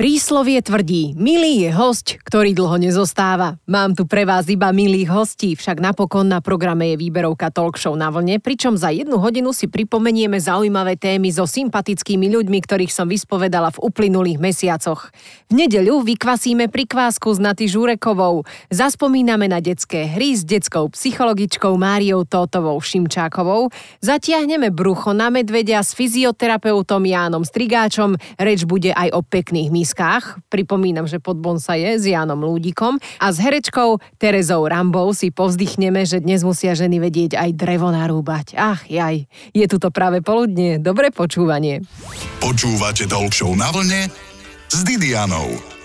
Príslovie tvrdí, milý je host, ktorý dlho nezostáva. Mám tu pre vás iba milých hostí, však napokon na programe je výberovka talk show na vlne, pričom za jednu hodinu si pripomenieme zaujímavé témy so sympatickými ľuďmi, ktorých som vyspovedala v uplynulých mesiacoch. V nedeľu vykvasíme pri kvásku s Naty Žurekovou, zaspomíname na detské hry s detskou psychologičkou Máriou Tótovou Šimčákovou, zatiahneme brucho na medvedia s fyzioterapeutom Jánom Strigáčom, reč bude aj o pekných místach miskách. Pripomínam, že pod je s Jánom Lúdikom a s herečkou Terezou Rambou si povzdychneme, že dnes musia ženy vedieť aj drevo narúbať. Ach, jaj, je tu to práve poludne. Dobré počúvanie. Počúvate Talk na vlne s Didianou.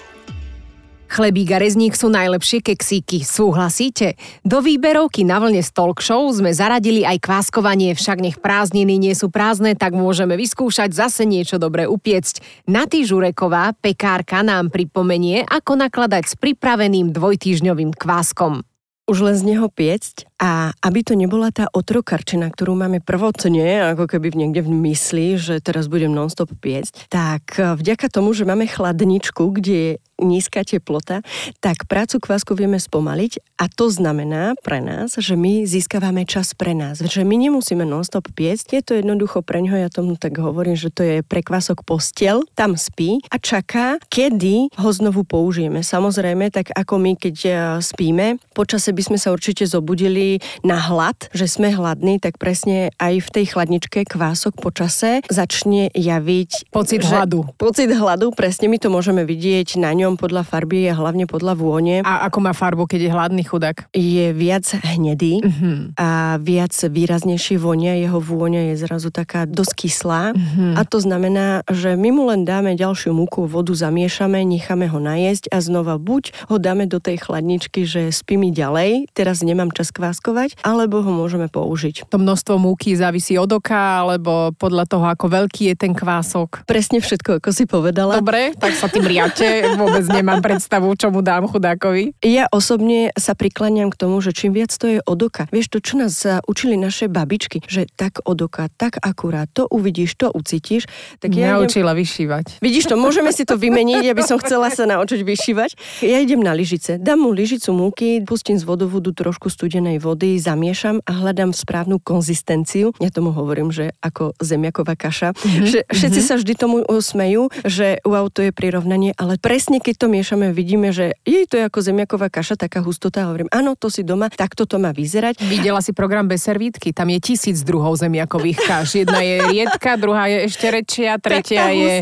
Chlebík a rezník sú najlepšie keksíky, súhlasíte? Do výberovky na vlne z talk show sme zaradili aj kváskovanie, však nech prázdniny nie sú prázdne, tak môžeme vyskúšať zase niečo dobre upiecť. Natý Žureková, pekárka, nám pripomenie, ako nakladať s pripraveným dvojtýžňovým kváskom už len z neho piecť a aby to nebola tá otrokarčina, ktorú máme prvotne, ako keby niekde v mysli, že teraz budem nonstop piecť, tak vďaka tomu, že máme chladničku, kde nízka teplota, tak prácu kvásku vieme spomaliť a to znamená pre nás, že my získavame čas pre nás, že my nemusíme non-stop piecť, je to jednoducho pre ňoho, ja tomu tak hovorím, že to je pre kvások postel, tam spí a čaká, kedy ho znovu použijeme. Samozrejme, tak ako my, keď e, spíme, počase by sme sa určite zobudili na hlad, že sme hladní, tak presne aj v tej chladničke kvások počase začne javiť pocit hladu. Pocit hladu, presne my to môžeme vidieť na ňom ňom podľa farby a hlavne podľa vône. A ako má farbu, keď je hladný chudák? Je viac hnedý uh-huh. a viac výraznejšie vonia. Jeho vôňa je zrazu taká dosť kyslá. Uh-huh. A to znamená, že my mu len dáme ďalšiu múku, vodu zamiešame, necháme ho najesť a znova buď ho dáme do tej chladničky, že spí mi ďalej, teraz nemám čas kváskovať, alebo ho môžeme použiť. To množstvo múky závisí od oka, alebo podľa toho, ako veľký je ten kvások. Presne všetko, ako si povedala. Dobre, tak sa tým riate. Vôbec nemám predstavu, čo mu dám chudákovi. Ja osobne sa prikláňam k tomu, že čím viac to je od oka. Vieš, to, čo nás učili naše babičky, že tak od oka, tak akurát, to uvidíš, to ucítiš. Tak ja Naučila idem... vyšívať. Vidíš to, môžeme si to vymeniť, ja by som chcela sa naučiť vyšívať. Ja idem na lyžice, dám mu lyžicu múky, pustím z vodovodu trošku studenej vody, zamiešam a hľadám správnu konzistenciu. Ja tomu hovorím, že ako zemiaková kaša. Mm-hmm. Že všetci mm-hmm. sa vždy tomu smejú, že wow, to je prirovnanie, ale presne keď to miešame, vidíme, že je to je ako zemiaková kaša, taká hustota. A hovorím, áno, to si doma, takto to má vyzerať. Videla si program bez servítky, tam je tisíc druhov zemiakových kaš. Jedna je riedka, druhá je ešte rečia, tretia je...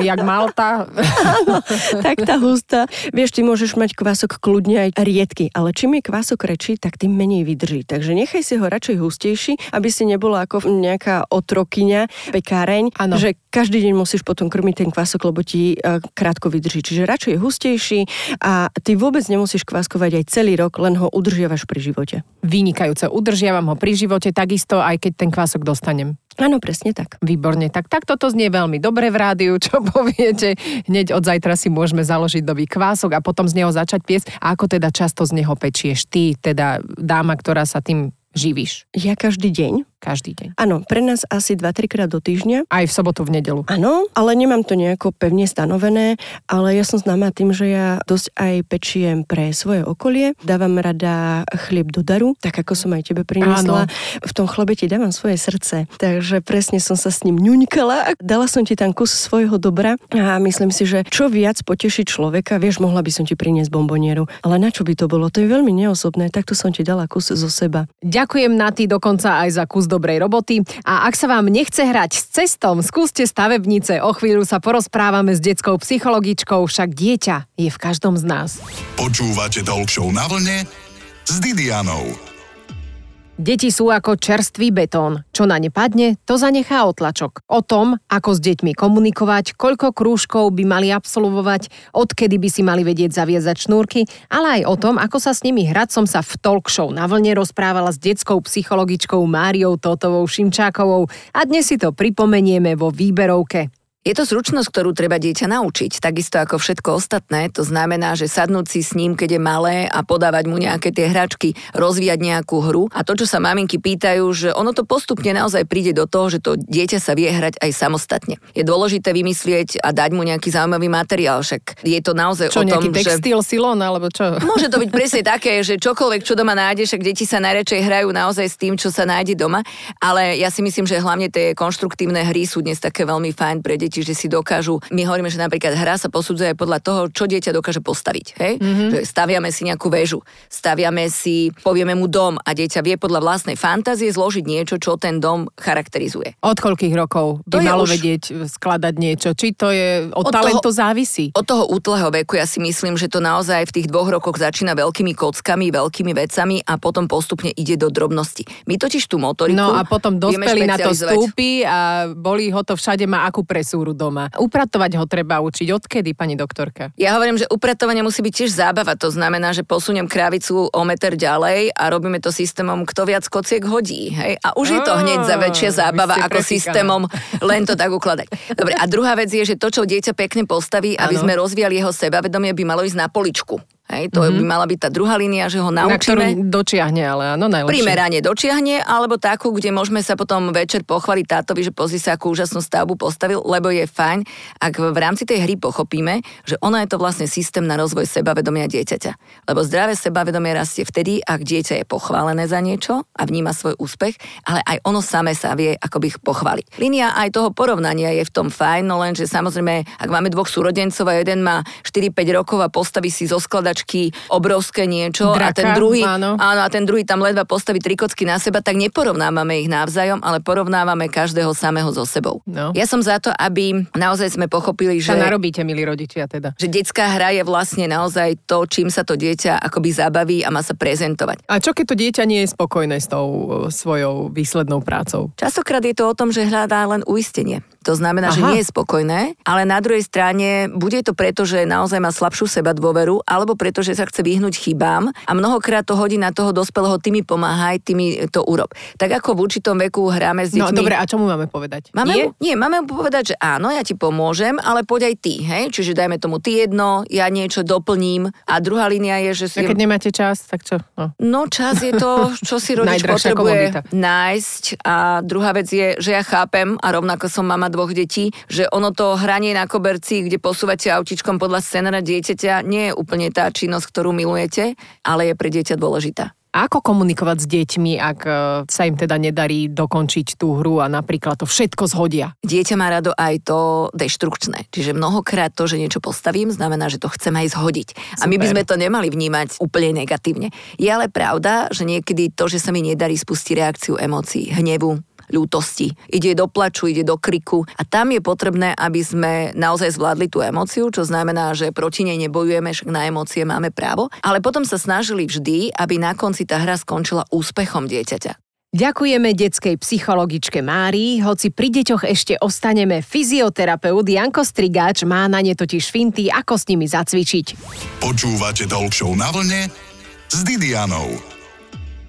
Jak Malta. Áno, tak tá hustá. Vieš, ty môžeš mať kvások kľudne aj riedky, ale čím je kvások rečí, tak tým menej vydrží. Takže nechaj si ho radšej hustejší, aby si nebola ako nejaká otrokyňa, pekáreň, ano. že každý deň musíš potom krmiť ten kvások, lebo ti uh, krátko vydrží vydrží. Čiže radšej hustejší a ty vôbec nemusíš kváskovať aj celý rok, len ho udržiavaš pri živote. Vynikajúce. Udržiavam ho pri živote takisto, aj keď ten kvások dostanem. Áno, presne tak. Výborne. Tak, tak toto znie veľmi dobre v rádiu, čo poviete. Hneď od zajtra si môžeme založiť nový kvások a potom z neho začať piesť. A ako teda často z neho pečieš ty, teda dáma, ktorá sa tým živíš? Ja každý deň každý deň. Áno, pre nás asi 2-3 krát do týždňa. Aj v sobotu, v nedelu. Áno, ale nemám to nejako pevne stanovené, ale ja som známa tým, že ja dosť aj pečiem pre svoje okolie. Dávam rada chlieb do daru, tak ako som aj tebe priniesla. Áno. V tom chlebe ti dávam svoje srdce, takže presne som sa s ním ňuňkala dala som ti tam kus svojho dobra a myslím si, že čo viac poteší človeka, vieš, mohla by som ti priniesť bombonieru, ale na čo by to bolo? To je veľmi neosobné, takto som ti dala kus zo seba. Ďakujem na ty dokonca aj za kus dobrej roboty. A ak sa vám nechce hrať s cestom, skúste stavebnice. O chvíľu sa porozprávame s detskou psychologičkou, však dieťa je v každom z nás. Počúvate Talk na vlne s Didianou. Deti sú ako čerstvý betón. Čo na ne padne, to zanechá otlačok. O tom, ako s deťmi komunikovať, koľko krúžkov by mali absolvovať, odkedy by si mali vedieť zaviezať šnúrky, ale aj o tom, ako sa s nimi hrať som sa v talk show na vlne rozprávala s detskou psychologičkou Máriou Totovou Šimčákovou a dnes si to pripomenieme vo výberovke. Je to zručnosť, ktorú treba dieťa naučiť, takisto ako všetko ostatné. To znamená, že sadnúť si s ním, keď je malé a podávať mu nejaké tie hračky, rozvíjať nejakú hru. A to, čo sa maminky pýtajú, že ono to postupne naozaj príde do toho, že to dieťa sa vie hrať aj samostatne. Je dôležité vymyslieť a dať mu nejaký zaujímavý materiál, však je to naozaj čo, o tom, nejaký textil, že... silón, alebo čo? Môže to byť presne také, že čokoľvek, čo doma nájdeš, ak deti sa najradšej hrajú naozaj s tým, čo sa nájde doma. Ale ja si myslím, že hlavne tie konštruktívne hry sú dnes také veľmi fajn pre deti deti, že si dokážu, my hovoríme, že napríklad hra sa posudzuje aj podľa toho, čo dieťa dokáže postaviť. Hej? Mm-hmm. Že staviame si nejakú väžu, staviame si, povieme mu dom a dieťa vie podľa vlastnej fantázie zložiť niečo, čo ten dom charakterizuje. Od koľkých rokov by to malo už... vedieť skladať niečo? Či to je od, od talentu toho, závisí? Od toho útleho veku ja si myslím, že to naozaj v tých dvoch rokoch začína veľkými kockami, veľkými vecami a potom postupne ide do drobnosti. My totiž tú motoriku No a potom dospelí na to stúpi a bolí ho to všade, má akú presú kultúru doma. Upratovať ho treba učiť. Odkedy, pani doktorka? Ja hovorím, že upratovanie musí byť tiež zábava. To znamená, že posuniem krávicu o meter ďalej a robíme to systémom, kto viac kociek hodí. Hej? A už je to hneď za väčšia zábava ako systémom len to tak ukladať. Dobre, a druhá vec je, že to, čo dieťa pekne postaví, aby ano. sme rozvíjali jeho sebavedomie, by malo ísť na poličku. Hej, to mm-hmm. by mala byť tá druhá línia, že ho naučíme. Na ktorú dočiahne, ale áno, najlepšie. Primerane dočiahne, alebo takú, kde môžeme sa potom večer pochváliť tátovi, že pozri sa, akú úžasnú stavbu postavil, lebo je fajn, ak v rámci tej hry pochopíme, že ona je to vlastne systém na rozvoj sebavedomia dieťaťa. Lebo zdravé sebavedomie rastie vtedy, ak dieťa je pochválené za niečo a vníma svoj úspech, ale aj ono samé sa vie akoby pochváliť. Línia aj toho porovnania je v tom fajn, no lenže samozrejme, ak máme dvoch súrodencov a jeden má 4-5 rokov a postaví si zo skladačky kocky, obrovské niečo Draka, a ten druhý, áno. áno, a ten druhý tam ledva postaví tri kocky na seba, tak neporovnávame ich navzájom, ale porovnávame každého samého so sebou. No. Ja som za to, aby naozaj sme pochopili, že... Sa narobíte, milí rodičia, teda. Že detská hra je vlastne naozaj to, čím sa to dieťa akoby zabaví a má sa prezentovať. A čo keď to dieťa nie je spokojné s tou e, svojou výslednou prácou? Častokrát je to o tom, že hľadá len uistenie. To znamená, Aha. že nie je spokojné, ale na druhej strane bude to preto, že naozaj má slabšiu seba dôveru, alebo preto, že sa chce vyhnúť chybám a mnohokrát to hodí na toho dospelého, ty mi pomáhaj, ty mi to urob. Tak ako v určitom veku hráme s no, deťmi. No dobre, a čo mu máme povedať? Máme nie? Mu, nie, máme mu povedať, že áno, ja ti pomôžem, ale poď aj ty, hej? Čiže dajme tomu ty jedno, ja niečo doplním a druhá línia je, že si... A keď nemáte čas, tak čo? No, no čas je to, čo si rodič potrebuje nájsť a druhá vec je, že ja chápem a rovnako som mama dvoch detí, že ono to hranie na koberci, kde posúvate autičkom podľa scenára dieťaťa, nie je úplne tá činnosť, ktorú milujete, ale je pre dieťa dôležitá. Ako komunikovať s deťmi, ak e, sa im teda nedarí dokončiť tú hru a napríklad to všetko zhodia? Dieťa má rado aj to deštrukčné. Čiže mnohokrát to, že niečo postavím, znamená, že to chcem aj zhodiť. Super. A my by sme to nemali vnímať úplne negatívne. Je ale pravda, že niekedy to, že sa mi nedarí spustiť reakciu emócií, hnevu, ľútosti. Ide do plaču, ide do kriku a tam je potrebné, aby sme naozaj zvládli tú emóciu, čo znamená, že proti nej nebojujeme, však na emócie máme právo, ale potom sa snažili vždy, aby na konci tá hra skončila úspechom dieťaťa. Ďakujeme detskej psychologičke Márii, hoci pri deťoch ešte ostaneme. Fyzioterapeut Janko Strigáč má na ne totiž finty, ako s nimi zacvičiť. Počúvate Talk na vlne s Didianou.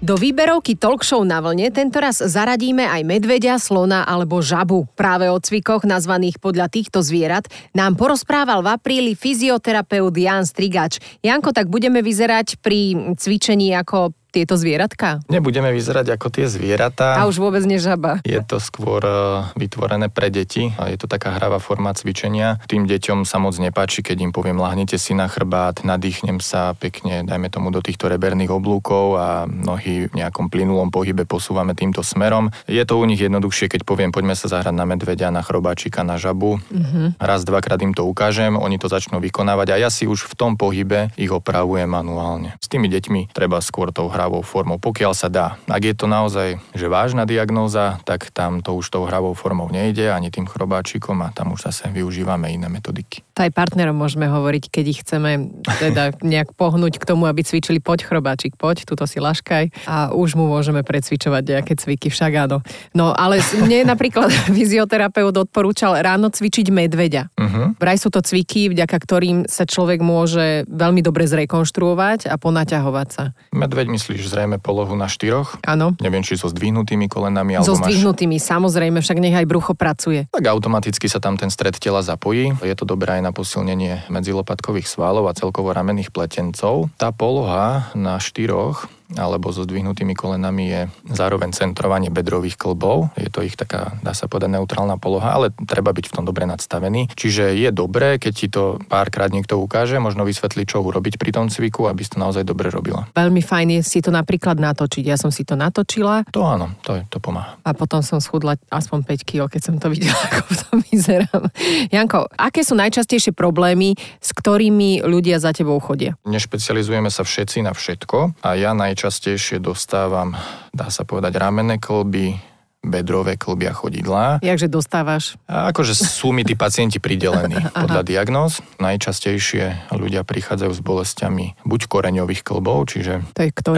Do výberovky talk show na vlne tentoraz zaradíme aj medveďa, slona alebo žabu. Práve o cvikoch nazvaných podľa týchto zvierat nám porozprával v apríli fyzioterapeut Jan Strigač. Janko, tak budeme vyzerať pri cvičení ako tieto zvieratka? Nebudeme vyzerať ako tie zvieratá. A už vôbec nežaba. Je to skôr e, vytvorené pre deti. Je to taká hravá forma cvičenia. Tým deťom sa moc nepáči, keď im poviem, lahnete si na chrbát, nadýchnem sa pekne, dajme tomu do týchto reberných oblúkov a nohy v nejakom plynulom pohybe posúvame týmto smerom. Je to u nich jednoduchšie, keď poviem, poďme sa zahrať na medveďa, na chrobáčika, na žabu. Mm-hmm. Raz, dvakrát im to ukážem, oni to začnú vykonávať a ja si už v tom pohybe ich opravujem manuálne. S tými deťmi treba skôr tou hrať hravou formou, pokiaľ sa dá. Ak je to naozaj že vážna diagnóza, tak tam to už tou hravou formou nejde, ani tým chrobáčikom a tam už zase využívame iné metodiky. To aj partnerom môžeme hovoriť, keď ich chceme teda nejak pohnúť k tomu, aby cvičili poď chrobáčik, poď, tuto si laškaj a už mu môžeme precvičovať nejaké cviky, však áno. No ale mne napríklad fyzioterapeut odporúčal ráno cvičiť medveďa. Uh-huh. Vraj sú to cviky, vďaka ktorým sa človek môže veľmi dobre zrekonštruovať a ponaťahovať sa. Medveď myslí myslíš zrejme polohu na štyroch? Áno. Neviem, či so zdvihnutými kolenami, So alebo máš... zdvihnutými, samozrejme, však nech aj brucho pracuje. Tak automaticky sa tam ten stred tela zapojí. Je to dobré aj na posilnenie medzilopatkových svalov a celkovo ramenných pletencov. Tá poloha na štyroch alebo so zdvihnutými kolenami je zároveň centrovanie bedrových klbov. Je to ich taká, dá sa povedať, neutrálna poloha, ale treba byť v tom dobre nadstavený. Čiže je dobré, keď ti to párkrát niekto ukáže, možno vysvetlí, čo urobiť pri tom cviku, aby si to naozaj dobre robila. Veľmi fajn je si to napríklad natočiť. Ja som si to natočila To áno, to, to pomáha. a potom som schudla aspoň 5 kg, keď som to videla, ako v tom vyzerám. Janko, aké sú najčastejšie problémy, s ktorými ľudia za tebou chodia? Nešpecializujeme sa všetci na všetko a ja najčastejšie dostávam, dá sa povedať, ramenné klby, bedrové klby a chodidlá. Jakže dostávaš? A akože sú mi tí pacienti pridelení podľa diagnóz. Najčastejšie ľudia prichádzajú s bolestiami buď koreňových klbov, čiže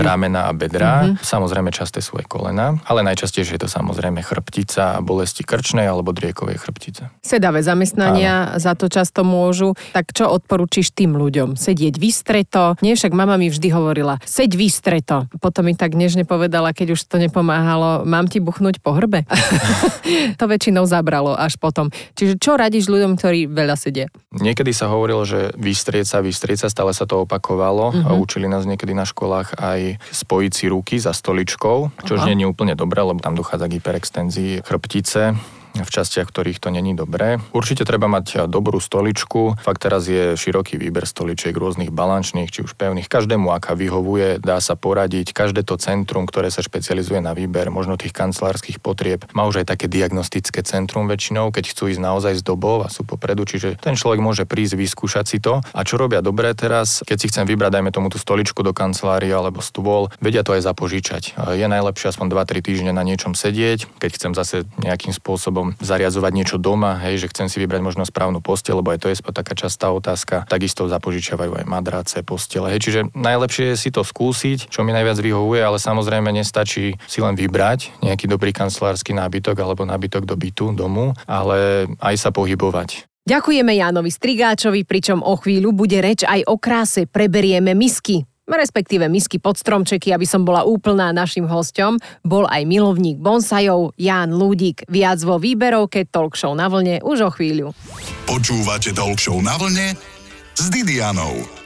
ramena a bedra. Mm-hmm. Samozrejme časté sú aj kolena, ale najčastejšie je to samozrejme chrbtica a bolesti krčnej alebo driekovej chrbtice. Sedavé zamestnania za to často môžu. Tak čo odporúčiš tým ľuďom? Sedieť vystreto? Nie, však mama mi vždy hovorila, seď vystreto. Potom mi tak nežne povedala, keď už to nepomáhalo, mám ti buchnúť po hrbe? to väčšinou zabralo až potom. Čiže čo radíš ľuďom, ktorí veľa sedia? Niekedy sa hovorilo, že vystrieť sa, vystrieť sa, stále sa to opakovalo a učili nás niekedy na školách aj spojiť si ruky za stoličkou, čo Aha. nie je úplne dobré, lebo tam dochádza k hyperextenzii chrbtice v častiach, ktorých to není dobré. Určite treba mať dobrú stoličku. Fakt teraz je široký výber stoličiek rôznych balančných, či už pevných. Každému, aká vyhovuje, dá sa poradiť. Každé to centrum, ktoré sa špecializuje na výber možno tých kancelárskych potrieb, má už aj také diagnostické centrum väčšinou, keď chcú ísť naozaj z dobov a sú popredu, čiže ten človek môže prísť, vyskúšať si to. A čo robia dobre teraz, keď si chcem vybrať, dajme tomu tú stoličku do kancelárie alebo stôl, vedia to aj zapožičať. Je najlepšie aspoň 2-3 týždne na niečom sedieť, keď chcem zase nejakým spôsobom zariazovať niečo doma, hej, že chcem si vybrať možno správnu posteľ, lebo aj to je taká častá otázka. Takisto zapožičiavajú aj madrace, postele. Hej, čiže najlepšie je si to skúsiť, čo mi najviac vyhovuje, ale samozrejme nestačí si len vybrať nejaký dobrý kancelársky nábytok alebo nábytok do bytu, domu, ale aj sa pohybovať. Ďakujeme Jánovi Strigáčovi, pričom o chvíľu bude reč aj o kráse. Preberieme misky respektíve misky pod stromčeky, aby som bola úplná našim hosťom, bol aj milovník bonsajov Ján Lúdik. Viac vo výberovke Talk Show na vlne už o chvíľu. Počúvate Talk Show na vlne s Didianou.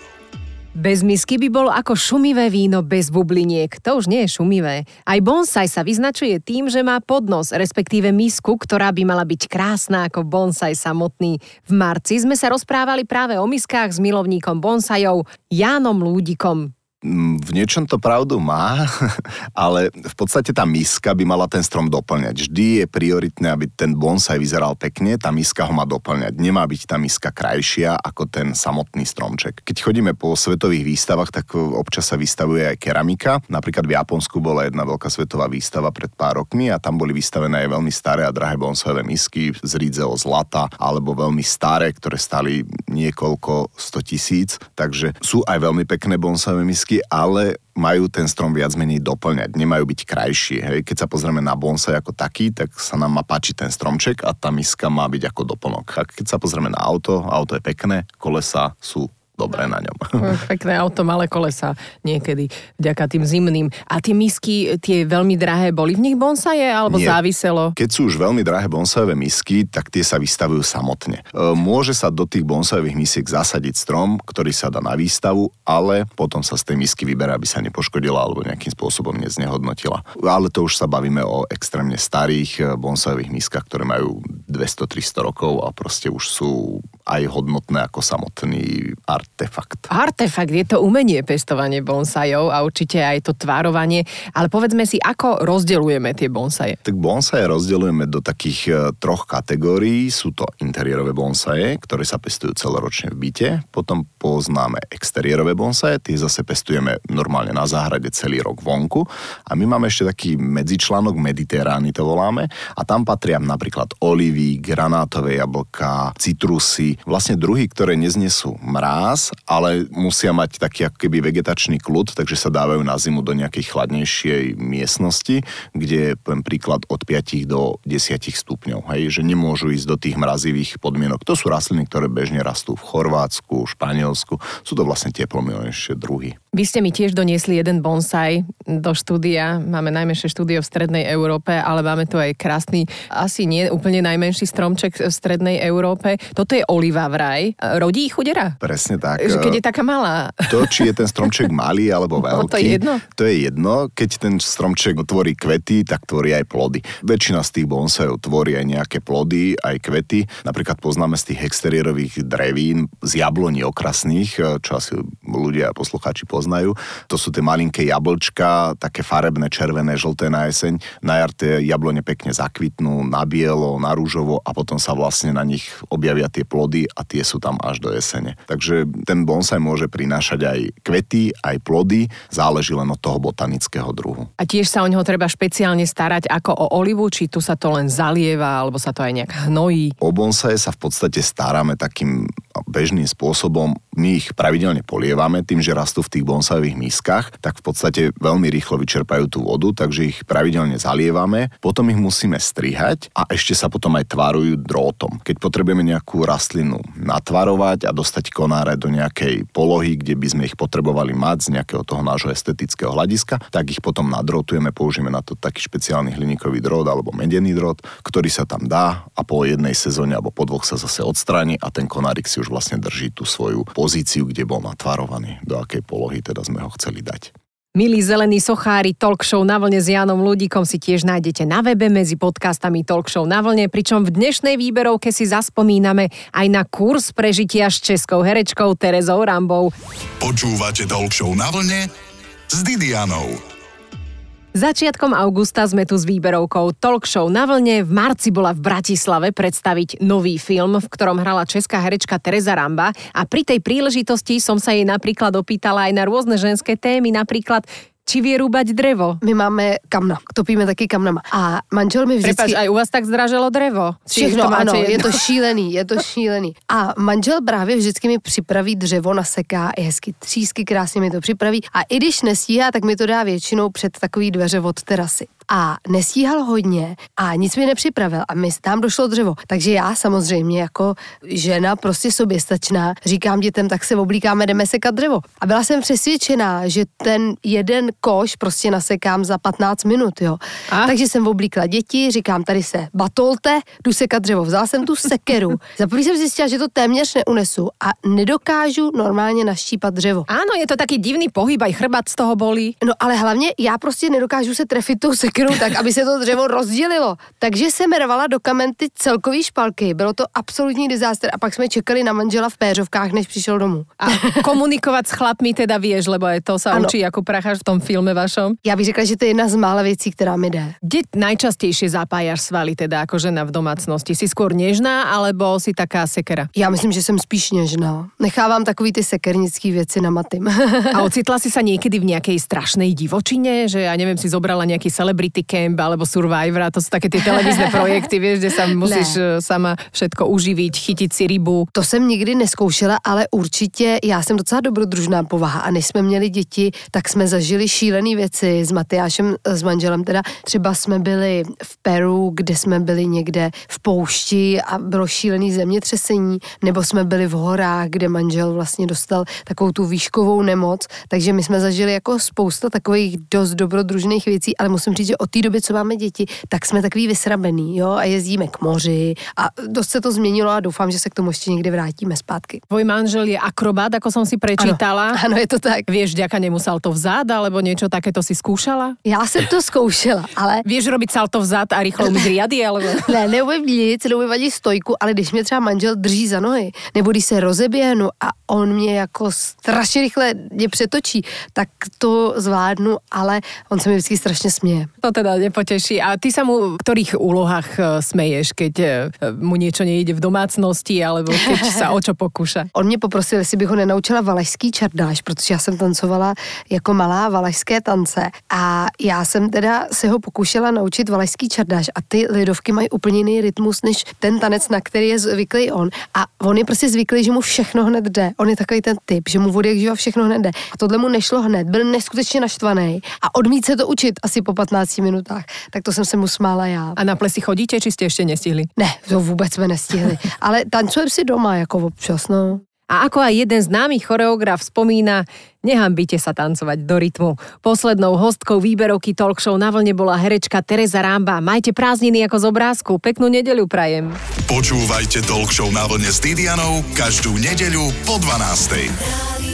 Bez misky by bol ako šumivé víno bez bubliniek. To už nie je šumivé. Aj bonsai sa vyznačuje tým, že má podnos, respektíve misku, ktorá by mala byť krásna ako bonsai samotný. V marci sme sa rozprávali práve o miskách s milovníkom bonsajov Jánom Lúdikom. V niečom to pravdu má, ale v podstate tá miska by mala ten strom doplňať. Vždy je prioritné, aby ten bonsai vyzeral pekne, tá miska ho má doplňať. Nemá byť tá miska krajšia ako ten samotný stromček. Keď chodíme po svetových výstavách, tak občas sa vystavuje aj keramika. Napríklad v Japonsku bola jedna veľká svetová výstava pred pár rokmi a tam boli vystavené aj veľmi staré a drahé bonsajové misky z rídzeho zlata alebo veľmi staré, ktoré stali niekoľko sto tisíc. Takže sú aj veľmi pekné bonsajové misky, ale majú ten strom viac menej doplňať, nemajú byť krajšie. Hej. Keď sa pozrieme na bonsai ako taký, tak sa nám má páčiť ten stromček a tá miska má byť ako doplnok. A keď sa pozrieme na auto, auto je pekné, kolesa sú dobré na ňom. Pekné auto, malé kolesa niekedy, vďaka tým zimným. A tie misky, tie veľmi drahé, boli v nich bonsaje, alebo Nie. záviselo? Keď sú už veľmi drahé bonsajové misky, tak tie sa vystavujú samotne. E, Môže sa do tých bonsajových misiek zasadiť strom, ktorý sa dá na výstavu, ale potom sa z tej misky vyberá, aby sa nepoškodila alebo nejakým spôsobom neznehodnotila. Ale to už sa bavíme o extrémne starých e, bonsajových miskách, ktoré majú 200-300 rokov a proste už sú aj hodnotné ako samotný artefakt. Artefakt, je to umenie pestovanie bonsajov a určite aj to tvárovanie, ale povedzme si, ako rozdeľujeme tie bonsaje. Tak bonsaje rozdeľujeme do takých e, troch kategórií. Sú to interiérové bonsaje, ktoré sa pestujú celoročne v byte. Potom poznáme exteriérové bonsaje, tie zase pestujeme normálne na záhrade celý rok vonku. A my máme ešte taký medzičlánok, mediterány to voláme. A tam patria napríklad olivy, granátové jablka, citrusy, vlastne druhy, ktoré neznesú mráz, ale musia mať taký ako keby vegetačný kľud, takže sa dávajú na zimu do nejakej chladnejšej miestnosti, kde poviem príklad od 5 do 10 stupňov, hej, že nemôžu ísť do tých mrazivých podmienok. To sú rastliny, ktoré bežne rastú v Chorvátsku, Španielsku, sú to vlastne teplomilnejšie druhy. Vy ste mi tiež doniesli jeden bonsai do štúdia. Máme najmenšie štúdio v Strednej Európe, ale máme tu aj krásny, asi nie úplne najmenší stromček v Strednej Európe. Toto je oliva vraj. Rodí chudera? Presne tak. Že keď je taká malá. To, či je ten stromček malý alebo veľký, No, to je jedno. to je jedno. Keď ten stromček tvorí kvety, tak tvorí aj plody. Väčšina z tých bonsajov tvorí aj nejaké plody, aj kvety. Napríklad poznáme z tých exteriérových drevín, z jabloní okrasných, čo asi ľudia a poslucháči poznajú. To sú tie malinké jablčka, také farebné, červené, žlté na jeseň. Na jar tie jablone pekne zakvitnú na bielo, na rúžovo a potom sa vlastne na nich objavia tie plody a tie sú tam až do jesene. Takže ten bonsai môže prinášať aj kvety, aj plody, záleží len od toho botanického druhu. A tiež sa o neho treba špeciálne starať ako o olivu, či tu sa to len zalieva, alebo sa to aj nejak hnojí. O bonsaje sa v podstate staráme takým bežným spôsobom. My ich pravidelne polievame tým, že rastú v tých bonsajových miskách, tak v podstate veľmi rýchlo vyčerpajú tú vodu, takže ich pravidelne zalievame, potom ich musíme strihať a ešte sa potom aj tvarujú drôtom. Keď potrebujeme nejakú rastlinu natvarovať a dostať konáre do nejakej polohy, kde by sme ich potrebovali mať z nejakého toho nášho estetického hľadiska, tak ich potom nadrotujeme, použijeme na to taký špeciálny hliníkový drôt alebo medený drôt, ktorý sa tam dá a po jednej sezóne alebo po dvoch sa zase odstráni a ten konárik si už vlastne drží tú svoju pozíciu, kde bol natvarovaný, do akej polohy teda sme ho chceli dať. Milí zelení sochári, talk show na vlne s Janom Ľudíkom si tiež nájdete na webe medzi podcastami Talk show na vlne, pričom v dnešnej výberovke si zaspomíname aj na kurz prežitia s českou herečkou Terezou Rambou. Počúvate Talk show na vlne s Didianou. Začiatkom augusta sme tu s výberovkou Talk Show na vlne. V marci bola v Bratislave predstaviť nový film, v ktorom hrala česká herečka Teresa Ramba a pri tej príležitosti som sa jej napríklad opýtala aj na rôzne ženské témy, napríklad či vie rúbať drevo. My máme kamna, topíme taky kamnama. A manžel mi vždycky... Prepač, aj u vás tak zdraželo drevo. Všechno, to ano, je jedno. to šílený, je to šílený. A manžel právě vždycky mi připraví dřevo, naseká i hezky třísky, krásně mi to připraví. A i když nestíhá, tak mi to dá většinou před takový dveře od terasy. A nestíhal hodně a nic mi nepřipravil a mi tam došlo dřevo. Takže já samozřejmě jako žena prostě soběstačná říkám dětem, tak se oblíkáme, jdeme sekat dřevo. A byla jsem přesvědčená, že ten jeden koš prostě nasekám za 15 minut, jo. A? Takže jsem oblíkla děti, říkám, tady se batolte, jdu sekat dřevo. Vzala jsem tu sekeru. Za jsem zjistila, že to téměř neunesu a nedokážu normálně naštípat dřevo. Áno, je to taký divný pohyb, aj chrbát z toho bolí. No ale hlavně já prostě nedokážu se trefit tou sekerou tak, aby se to dřevo rozdělilo. Takže jsem rvala do kamen ty celkový špalky. Bylo to absolutní disaster a pak jsme čekali na manžela v péřovkách, než přišel domů. A komunikovať s chlapmi teda vieš, lebo aj to sa Áno. učí ako pracháš v tom filme vašom. Já bych řekla, že to je jedna z mála věcí, která mi jde. Kde najčastejšie zapájaš svaly teda ako žena v domácnosti? Si skôr nežná alebo si taká sekera? Já myslím, že jsem spíš něžná. Nechávám takový ty sekernický věci na matym. A ocitla si sa niekedy v nejakej strašnej divočine, že ja neviem, si zobrala nejaký celebrity camp alebo Survivor, a to sú také tie televízne projekty, vieš, kde sa musíš Ne. e, sama všetko uživiť, chytiť si rybu. To jsem nikdy neskoušela, ale určitě já jsem docela dobrodružná povaha a než jsme měli děti, tak jsme zažili šílené věci s Matyášem, s manželem teda. Třeba jsme byli v Peru, kde jsme byli někde v poušti a bylo šílený zemětřesení, nebo jsme byli v horách, kde manžel vlastně dostal takovou tu výškovou nemoc, takže my jsme zažili jako spousta takových dost dobrodružných věcí, ale musím říct, že od té doby, co máme děti, tak jsme takový vysrabený, jo, a jezdíme k moři a dost se to změnilo a doufám, že se k tomu ještě někdy vrátíme zpátky. Tvoj manžel je akrobát, ako som si prečítala. Ano, je to tak. Vieš, ďaka nemusel to vzad, alebo niečo takéto si skúšala? Já jsem to zkoušela, ale Vieš robiť salto vzad a rýchlo umyť riady, alebo... ne, neumím nic, neumím ani stojku, ale když mě třeba manžel drží za nohy, nebo když se rozeběhnu a on mě jako strašně rychle mě přetočí, tak to zvládnu, ale on se mi vždycky strašně směje. To teda nepoteší. A ty sa mu v ktorých úlohách e, smeješ, keď e, mu niečo nejde v domácnosti, alebo keď sa o čo pokúša? On mě poprosil, jestli bych ho nenaučila valašský čardáš, protože já jsem tancovala jako malá valašské tance a já jsem teda se ho pokoušela naučit valašský čardáš a ty lidovky mají úplně jiný rytmus než ten tanec, na který je zvyklý on. A on je prostě zvyklý, že mu všechno hned jde. On je takový ten typ, že mu vody živa všechno hned jde. A tohle mu nešlo hned, byl neskutečně naštvaný a odmít se to učit asi po 15 minutách. Tak to jsem se mu smála já. A na plesy chodíte, či ste ešte nestihli? Ne, to vůbec jsme nestihli. Ale tancujeme si doma, jako občas, no. A ako aj jeden známy choreograf spomína, nehambite sa tancovať do rytmu. Poslednou hostkou výberovky talk show na vlne bola herečka Teresa Rámba. Majte prázdniny ako z obrázku. Peknú nedeľu prajem. Počúvajte talk show na vlne s Didianou každú nedeľu po 12.